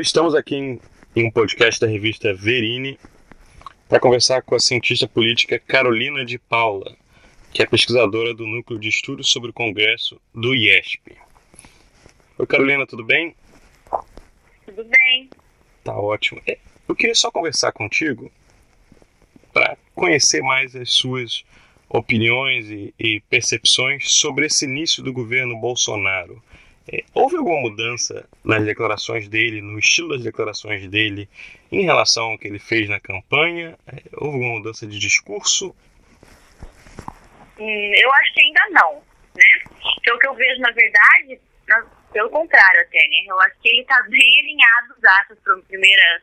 Estamos aqui em, em um podcast da revista Verini para conversar com a cientista política Carolina de Paula, que é pesquisadora do Núcleo de Estudos sobre o Congresso do IESP. Oi, Carolina, tudo bem? Tudo bem. Tá ótimo. É, eu queria só conversar contigo para conhecer mais as suas opiniões e, e, percepções sobre esse início do governo Bolsonaro. É, houve alguma mudança nas declarações dele, no estilo das declarações dele, em relação ao que ele fez na campanha? É, houve alguma mudança de discurso? Hum, eu acho que ainda não, né? Então, o que eu vejo, na verdade, pelo contrário até, né? Eu acho que ele está bem alinhado às primeiras,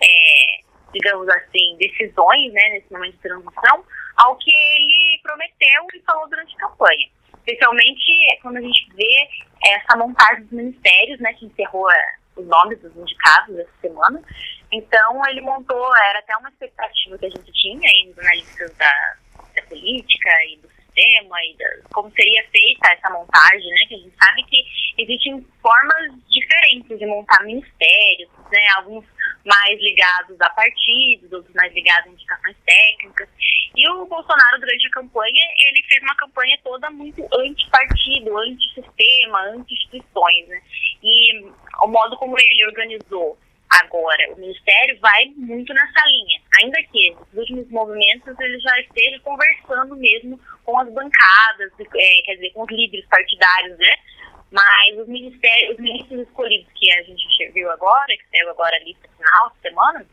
é, digamos assim, decisões, né, nesse momento de transição, ao que ele prometeu e falou durante a campanha. Especialmente quando a gente vê essa montagem dos ministérios, né, que encerrou é, os nomes dos indicados essa semana. Então, ele montou, era até uma expectativa que a gente tinha aí nos analistas da, da política e do sistema e da, como seria feita essa montagem, né, que a gente sabe que existem formas diferentes de montar ministérios, né, alguns mais ligados a partidos, outros mais ligados a indicações técnicas. E o Bolsonaro, durante a campanha, ele fez uma campanha toda muito anti-partido, anti-sistema, anti-instituições. Né? E o modo como ele organizou agora o Ministério vai muito nessa linha. Ainda que nos últimos movimentos ele já esteja conversando mesmo com as bancadas, é, quer dizer, com os líderes partidários, né? Mas os ministérios, os ministros escolhidos que a gente viu agora, que saiu agora a lista final de semana,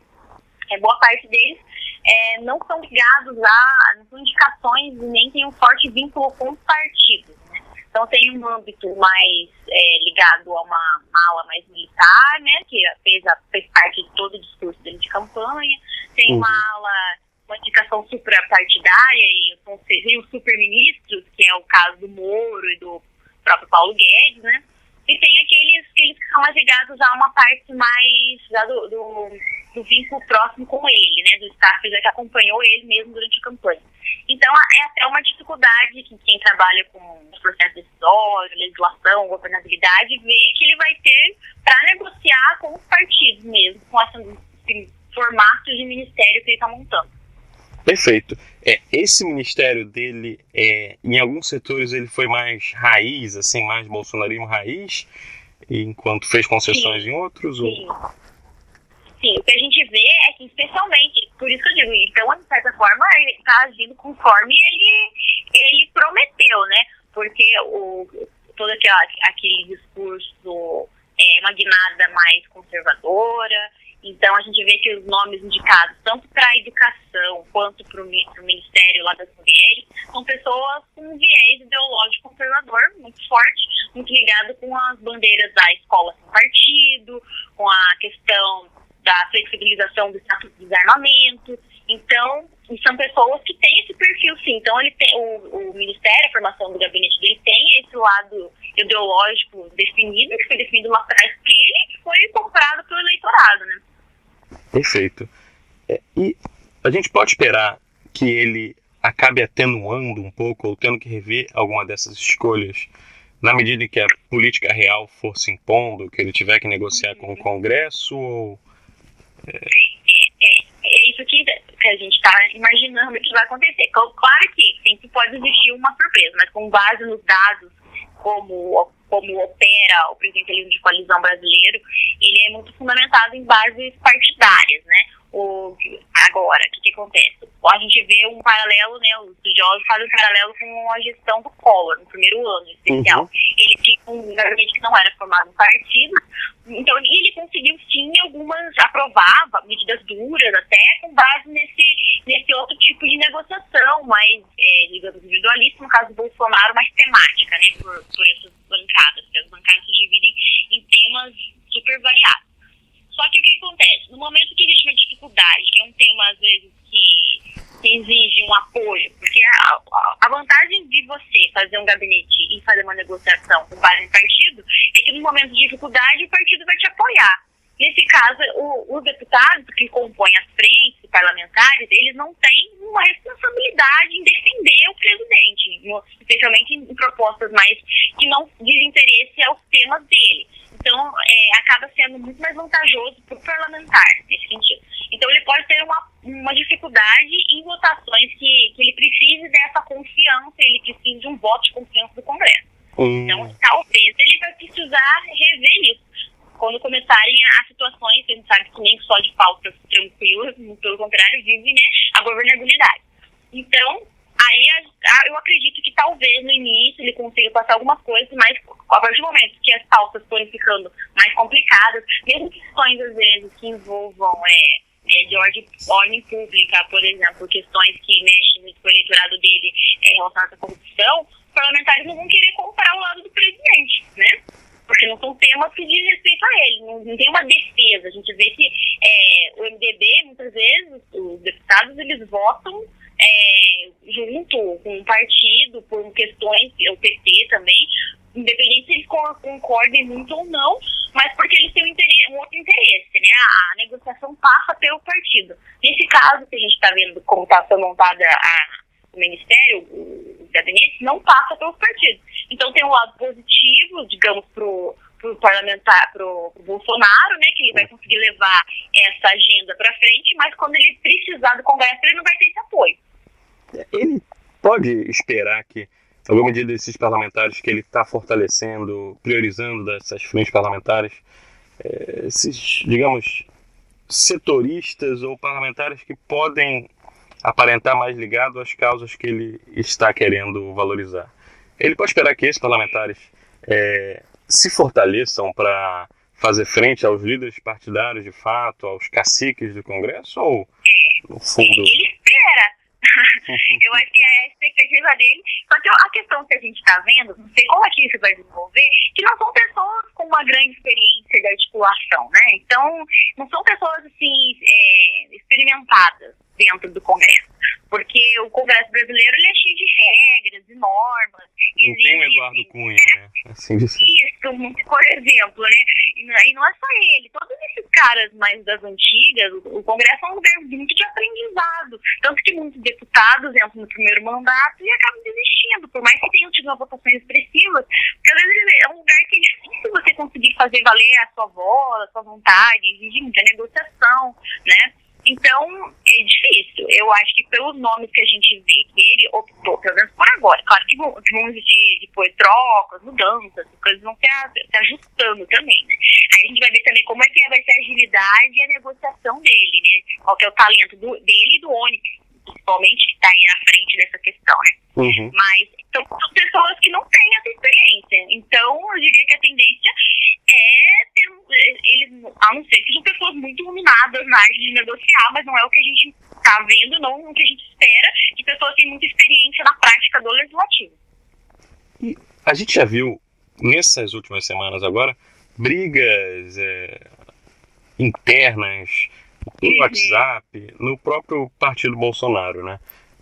é, boa parte deles é, não são ligados a não são indicações e nem tem um forte vínculo com os partidos. Né? Então tem um âmbito mais é, ligado a uma ala mais militar, né, que fez, fez parte de todo o discurso dele de campanha. Tem uma uhum. ala, uma indicação suprapartidária e, e os superministros, que é o caso do Moro e do próprio Paulo Guedes, né? E tem aqueles, aqueles que são mais ligados a uma parte mais do, do, do vínculo próximo com ele, né? Do staff que acompanhou ele mesmo durante a campanha. Então, é até uma dificuldade que quem trabalha com os processos decisórios, legislação, governabilidade, vê que ele vai ter para negociar com os partidos mesmo, com esse formato de ministério que ele está montando. Perfeito. É, esse ministério dele, é, em alguns setores, ele foi mais raiz, assim, mais bolsonarismo raiz, enquanto fez concessões sim, em outros? Sim. Ou... sim, o que a gente vê que, especialmente, por isso que eu digo, então, de certa forma, ele está agindo conforme ele, ele prometeu, né? Porque o, todo aquele, aquele discurso é, uma guinada mais conservadora, então, a gente vê que os nomes indicados, tanto para a educação quanto para o Ministério lá das Mulheres, são pessoas com um viés ideológico conservador muito forte, muito ligado com as bandeiras da escola sem partido, com a questão da flexibilização do status de desarmamento. Então, são pessoas que têm esse perfil, sim. Então, ele tem, o, o Ministério, a formação do gabinete dele tem esse lado ideológico definido, que foi definido lá atrás por ele, que foi comprado pelo eleitorado, né? Perfeito. É, e a gente pode esperar que ele acabe atenuando um pouco ou tendo que rever alguma dessas escolhas na medida em que a política real for se impondo, que ele tiver que negociar com o Congresso ou... É, é, é isso que, que a gente está imaginando que vai acontecer. Claro que sempre pode existir uma surpresa, mas com base nos dados como como opera o presidencialismo de coalizão brasileiro, ele é muito fundamentado em bases partidárias, né? O, agora, o que, que, acontece? A gente vê um paralelo, né? Os estudiosos fazem um paralelo com a gestão do Collor, no primeiro ano, especial. Uhum. Ele tinha um gabinete que não era formado em partido, então ele conseguiu sim algumas, aprovava medidas duras até, com base nesse, nesse outro tipo de negociação, mais, é, digamos, individualista, no caso do Bolsonaro, mais temática, né? Por, por essas bancadas, porque as bancadas se dividem em temas super variados. Só que o que acontece? No momento que existe uma dificuldade, que é um tema, às vezes, que, que exige um apoio, a, a, vantagem de você fazer um gabinete e fazer uma negociação com base em partido é que no momento de dificuldade o partido vai te apoiar. Nesse caso, o, os deputados que compõem as frentes parlamentares, eles não têm uma responsabilidade em defender o presidente, especialmente em propostas mais que não desinteresse aos temas dele. Então, é, acaba sendo muito mais vantajoso para o parlamentar nesse sentido. Então, ele pode ter uma, uma dificuldade em votações que, que ele precise dessa confiança, ele precisa de um voto de confiança do Congresso. Hum. Então, talvez ele vai precisar rever isso. Quando começarem as situações, a gente sabe que nem só de pautas tranquilas, pelo contrário, vive né, a governabilidade. Então, aí eu acredito que talvez no início ele consiga passar alguma coisa, mas a partir do momento que as pautas forem ficando mais complicadas, mesmo questões às vezes que envolvam é, é, de ordem, ordem pública, por exemplo, questões que mexem com o eleitorado dele é, relacionadas à corrupção, os parlamentares não vão querer comprar o lado do presidente, né? Porque não são temas que dizem respeito a ele, não, não tem uma defesa. A gente vê que é, o MDB, muitas vezes, os deputados, eles votam é, junto com o partido por questões, o PT também, independente se eles concordem muito ou não, mas porque eles têm um, interesse, um outro interesse, né? A, negociação passa pelo partido. Nesse caso, que a gente está vendo como está sendo montada a, o ministério, o, gabinete, não passa pelos partidos. Então tem um lado positivo, digamos, pro pro parlamentar, pro Bolsonaro, né, que ele vai conseguir levar essa agenda para frente, mas quando ele precisar do Congresso, ele não vai ter esse apoio. Ele pode esperar que alguma medida desses parlamentares que ele está fortalecendo, priorizando dessas frentes parlamentares, é, esses, digamos, setoristas ou parlamentares que podem aparentar mais ligado às causas que ele está querendo valorizar. Ele pode esperar que esses parlamentares é, se fortaleçam para fazer frente aos líderes partidários de fato, aos caciques do Congresso, ou no fundo. Ele eu acho que é a expectativa dele. Só que a questão que a gente está vendo, não sei como é que isso vai desenvolver, que não são pessoas com uma grande experiência de articulação, né? Então, não são pessoas, assim, é, experimentadas dentro do Congresso. Porque o Congresso brasileiro ele é cheio de regras e normas. Não tem o Eduardo Cunha, né? Assim de ser. Isso, por exemplo, né? E não é só ele, todos esses caras mais das antigas, o Congresso é um lugar muito de aprendizado. Tanto que muitos deputados entram no primeiro mandato e acabam desistindo, por mais que tenham tido uma votação expressiva, porque às vezes é um lugar que é difícil você conseguir fazer valer a sua voz, a sua vontade, exige muita negociação, né? Então, é difícil. Eu acho que pelos nomes que a gente vê, que ele optou, pelo menos por agora, claro que vão, existir depois trocas, mudanças, as coisas vão se, se ajustando também, né? Aí a gente vai ver também como é que vai ser a agilidade e a negociação dele, né? Qual que é o talento do, dele e do Onyx, principalmente, que está aí na frente dessa questão, né? Uhum. Mas são pessoas que não têm essa experiência. Então, eu diria que a tendência é a não ser que sejam pessoas muito iluminadas na arte de negociar, mas não é o que a gente está vendo, não o que a gente espera, de pessoas que têm muita experiência na prática do legislativo. E a gente já viu nessas últimas semanas agora brigas é, internas no uhum. WhatsApp, no próprio partido Bolsonaro, né?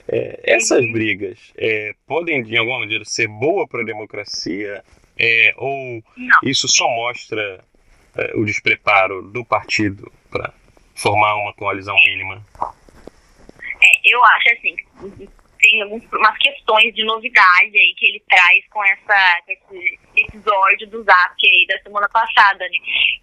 É, essas uhum. brigas é, podem, de alguma maneira, ser boa para a democracia é, ou Não. isso só mostra é, o despreparo do partido para formar uma coalizão mínima? É, eu acho assim, tem umas questões de novidade aí que ele traz com essa esse episódio do Zap aí da semana passada, né?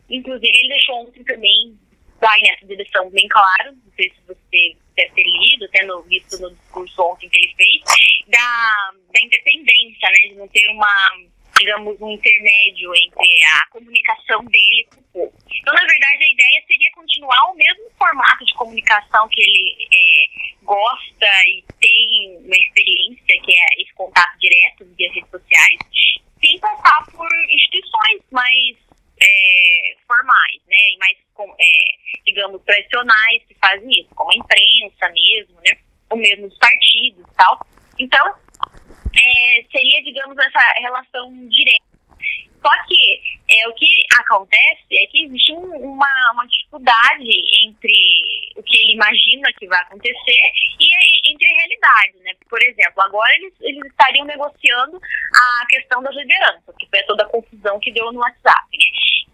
Inclusive ele deixou ontem também vai nessa direção bem claro, não sei se você deve ter lido, tendo visto no discurso ontem que ele fez, da, da independência, né, de não ter uma, digamos, um intermédio entre a comunicação dele com o povo. Então, na verdade, a ideia seria continuar o mesmo formato de comunicação que ele é, gosta e tem uma experiência, que é esse contato direto via redes sociais, sem passar por instituições mais é, formais, né, e mais, é, digamos, tradicionais que fazem isso, como a imprensa mesmo, né, ou mesmo os partidos e tal. Então, é, seria, digamos, essa direta. Só que é, o que acontece é que existe um, uma, uma dificuldade entre o que ele imagina que vai acontecer e entre a realidade, né? Por exemplo, agora eles, eles estariam negociando a questão das lideranças, que foi toda a confusão que deu no WhatsApp, né?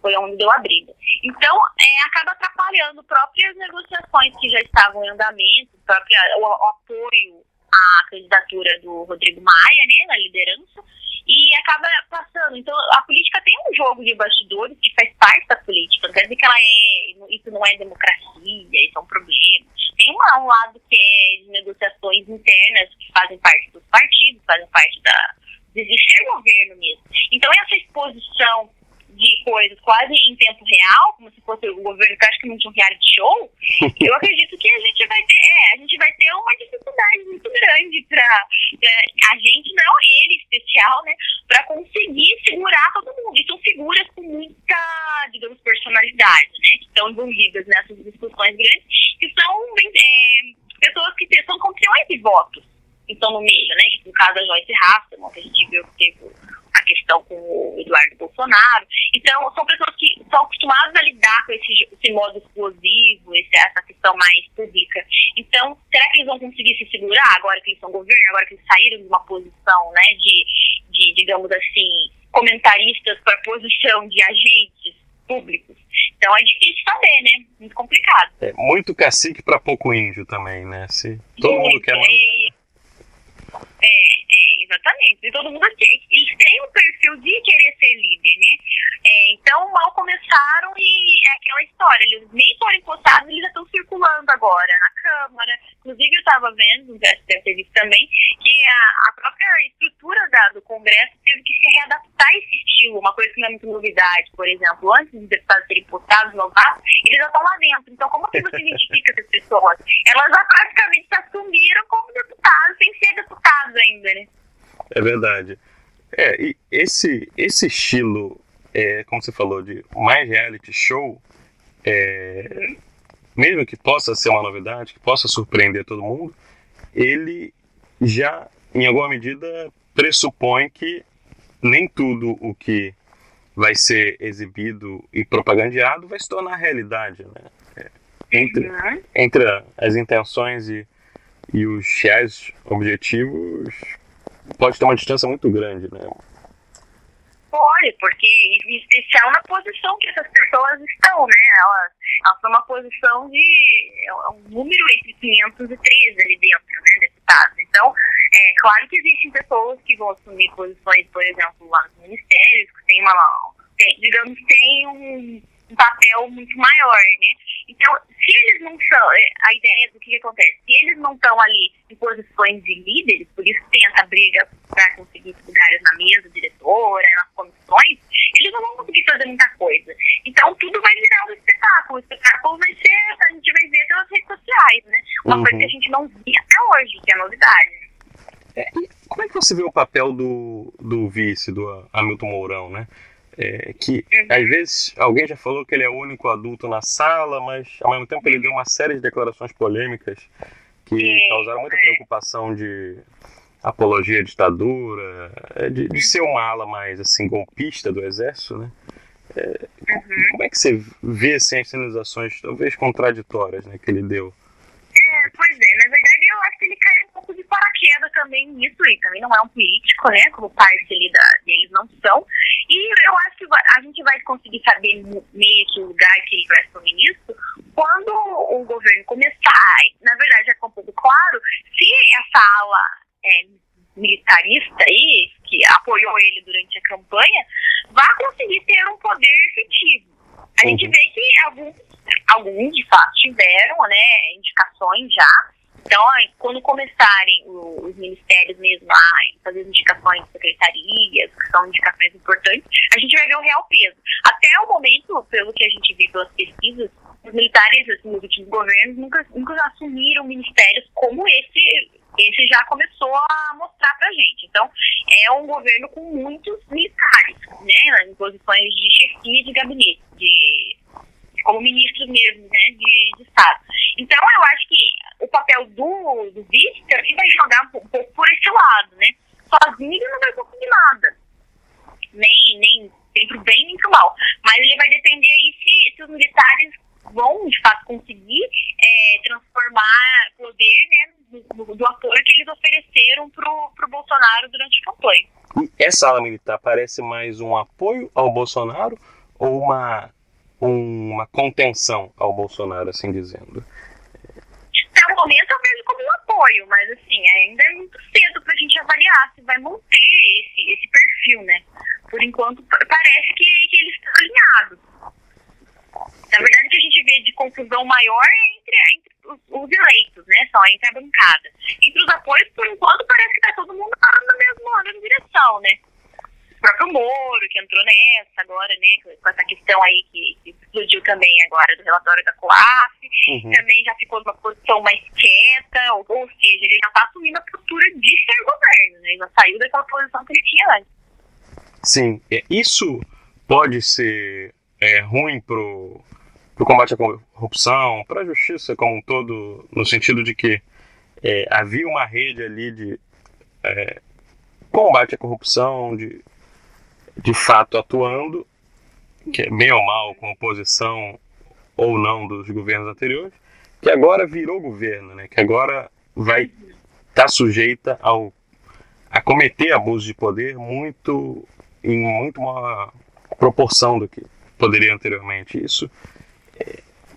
Foi onde deu a briga. Então, é, acaba atrapalhando próprias negociações que já estavam em andamento, própria, o, o apoio à candidatura do Rodrigo Maia, né, na liderança, e acaba passando. Então, a política tem um jogo de bastidores que faz parte da política. Não quer dizer que ela é, isso não é democracia, isso é um problema. Tem uma, um lado que é de negociações internas que fazem parte dos partidos, fazem parte da, de existir governo mesmo. Então, essa exposição de coisas quase em tempo real, como se fosse o governo praticamente um reality show, eu acredito que a gente vai ter, é, a gente vai ter uma dificuldade muito grande para a gente, não ele especial, né, para conseguir segurar todo mundo. E são figuras com muita, digamos, personalidade, né, que estão envolvidas nessas discussões grandes, que são é, pessoas que são campeões de votos, que estão no meio, né, no caso da Joyce Hasselman, que a gente viu que teve a questão com o Eduardo Bolsonaro. Então, são pessoas que estão acostumadas a lidar com esse, esse modo explosivo, esse, essa questão mais pública. Então, será que eles vão conseguir se segurar agora que eles são governo, agora que eles saíram de uma posição, né, de, de digamos assim, comentaristas para posição de agentes públicos? Então é difícil saber, né? Muito complicado. É muito cacique para pouco índio também, né? Se todo mundo quer mandar. É, é, exatamente. E todo mundo tem, eles têm o perfil de querer ser líder, né? É, então, mal começaram e é aquela história, eles nem foram impostados, eles já estão circulando agora na Câmara. Inclusive, eu estava vendo, deve visto também, que a, a própria estrutura da, do Congresso teve que se readaptar a esse estilo, uma coisa que não é muito novidade. Por exemplo, antes dos deputados serem postados, novatos, eles já estão lá dentro. Então, como que você identifica essas pessoas? Elas já praticamente se assumiram como deputados, sem ser deputados ainda, né? É verdade. É, e esse, esse estilo, é, como você falou, de mais reality show, é, mesmo que possa ser uma novidade, que possa surpreender todo mundo, ele já, em alguma medida, pressupõe que nem tudo o que vai ser exibido e propagandeado vai se tornar realidade. Né? É, entre, uhum. entre as intenções e, e os reais objetivos, pode ter uma distância muito grande, né? Pode, porque em especial na posição que essas pessoas estão, né? Elas, elas estão numa posição de é um número entre 513 ali dentro, né, Então, é claro que existem pessoas que vão assumir posições, por exemplo, lá nos ministérios, que tem uma, tem, digamos, tem um um papel muito maior, né? Então, se eles não são, é, a ideia do que, que acontece, se eles não estão ali em posições de líderes, por isso tem essa briga para conseguir lugares na mesa diretora, nas comissões, eles não vão conseguir fazer muita coisa. Então, tudo vai virar um espetáculo. O espetáculo vai ser, a gente vai ver pelas redes sociais, né? Uma uhum. coisa que a gente não via até hoje, que é novidade. É, como é que você vê o papel do, do vice, do Hamilton Mourão, né? É, que às vezes alguém já falou que ele é o único adulto na sala, mas ao mesmo tempo ele deu uma série de declarações polêmicas que causaram muita preocupação de apologia à ditadura, é, de, de ser uma ala mais assim golpista do exército, né? É, uhum. Como é que você vê assim, as sinalizações talvez contraditórias né, que ele deu? É, pois é, na verdade eu acho que ele caiu um pouco de paraquedas também nisso, e também não é um político, né? Como parte ali da, deles não são. E eu acho que a gente vai conseguir saber meio que o lugar que ele vai ser ministro quando o governo começar. Na verdade, já ficou um pouco claro se essa ala é, militarista aí, que apoiou ele durante a campanha, vai conseguir ter um poder efetivo. A gente uhum. vê que alguns, alguns de fato tiveram né, indicações já, então, quando começarem os ministérios mesmo a fazer indicações de secretarias, que são indicações importantes, a gente vai ver o real peso. Até o momento, pelo que a gente viu pelas pesquisas, os militares assim, nos últimos governos nunca, nunca assumiram ministérios como esse, esse já começou a mostrar pra gente. Então, é um governo com muitos militares, né, em posições de chefia de gabinete, de como ministros mesmo, né, de, de Estado. Então, eu acho que o papel do, do vice também vai jogar um pouco por esse lado, né? Sozinho ele não vai conseguir nada. Nem, nem, nem pro bem nem pro mal. Mas ele vai depender aí se, se os militares vão, de fato, conseguir é, transformar poder né, do, do, apoio que eles ofereceram pro, pro Bolsonaro durante a campanha. E essa ala militar parece mais um apoio ao Bolsonaro ou uma uma contenção ao Bolsonaro, assim dizendo? Até o momento eu vejo como um apoio mas assim, ainda é muito cedo para a gente avaliar se vai manter esse, esse perfil, né? Por enquanto, parece que, que eles estão alinhados. Na verdade, o que a gente vê de confusão maior é entre, entre os, os, eleitos, né? Só entre a bancada. Entre os apoios, por enquanto, parece que está todo mundo na mesma, mesma direção, né? O próprio Moro, que entrou nessa agora, né? Com essa questão aí que, que explodiu também agora do relatório da COAF. Uhum. Também já ficou numa posição mais quieta, ou, ou seja, ele já está assumindo a postura de ser governo, né? Ele já saiu daquela posição que ele tinha antes. Sim, é, isso pode ser é, ruim pro, pro combate à corrupção, para a justiça como um todo, no sentido de que é, havia uma rede ali de é, combate à corrupção, de, de fato atuando, que é bem ou mal, com oposição ou não dos governos anteriores, que agora virou governo, né? que agora vai estar tá sujeita ao, a cometer abuso de poder muito em muito maior proporção do que poderia anteriormente. Isso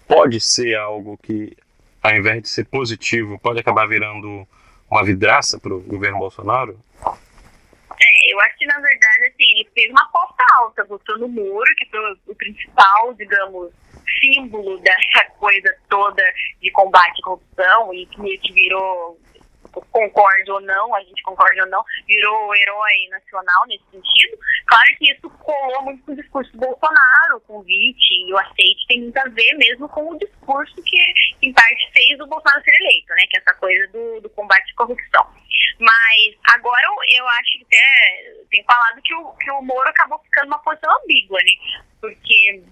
pode ser algo que, ao invés de ser positivo, pode acabar virando uma vidraça para o governo Bolsonaro? É, eu acho que na verdade assim, ele fez uma aposta alta, votou no Moro, que foi o principal, digamos, símbolo dessa coisa toda de combate à corrupção e que virou concorde ou não, a gente concorda ou não, virou herói nacional nesse sentido. Claro que isso colou muito com o discurso do Bolsonaro, o convite e o aceite tem muito a ver mesmo com o discurso que, em parte, fez o Bolsonaro ser eleito, né? Que é essa coisa do, do combate à corrupção. Mas agora eu acho que até tem falado que o, que o Moro acabou ficando numa posição ambígua, né? Porque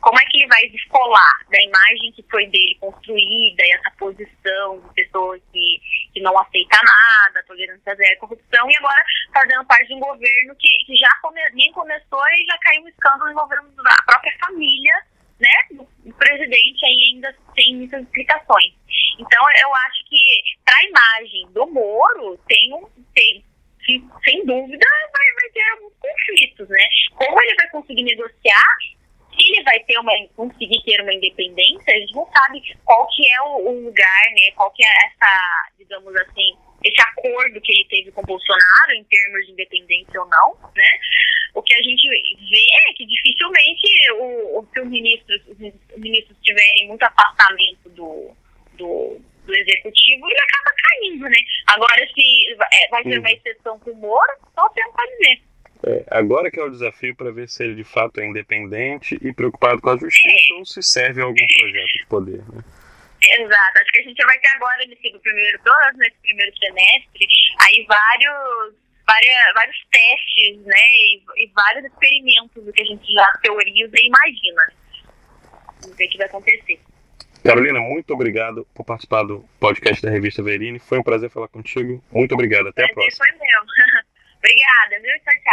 como é que ele vai descolar da imagem que foi dele construída e essa posição de pessoa que, que não aceita nada, tolerância zero, corrupção, e agora fazendo parte de um governo que, que já come, nem começou e já caiu um escândalo envolvendo a própria família, né, do, presidente, aí ainda tem muitas explicações. Então, eu acho que para a imagem do Moro, tem um, tem, sem dúvida, vai, vai ter alguns conflitos, né? Como ele vai conseguir negociar se ele vai ter uma, conseguir ter uma independência, a gente não sabe qual que é o, o lugar, né? Qual que é essa, digamos assim, esse acordo que ele teve com o Bolsonaro em termos de independência ou não, né? O que a gente vê é que dificilmente o, o, se os ministros, os ministros tiverem muito afastamento do, do, do executivo, ele acaba caindo, né? Agora, se é, vai ter uma exceção com o Moro, só o tempo pode dizer. É, agora que é o desafio para ver se ele de fato é independente e preocupado com a justiça ou se serve a algum projeto de poder. Né? Exato, acho que a gente vai ter agora nesse primeiro, pelo nesse primeiro semestre, aí vários, várias, vários testes, né, e, e, vários experimentos do que a gente já teoriza e imagina. Vamos ver o que vai acontecer. Carolina, muito obrigado por participar do podcast da revista Verine. Foi um prazer falar contigo. Muito obrigado. Até a próxima. Foi meu. Obrigada, viu? Tchau, tchau.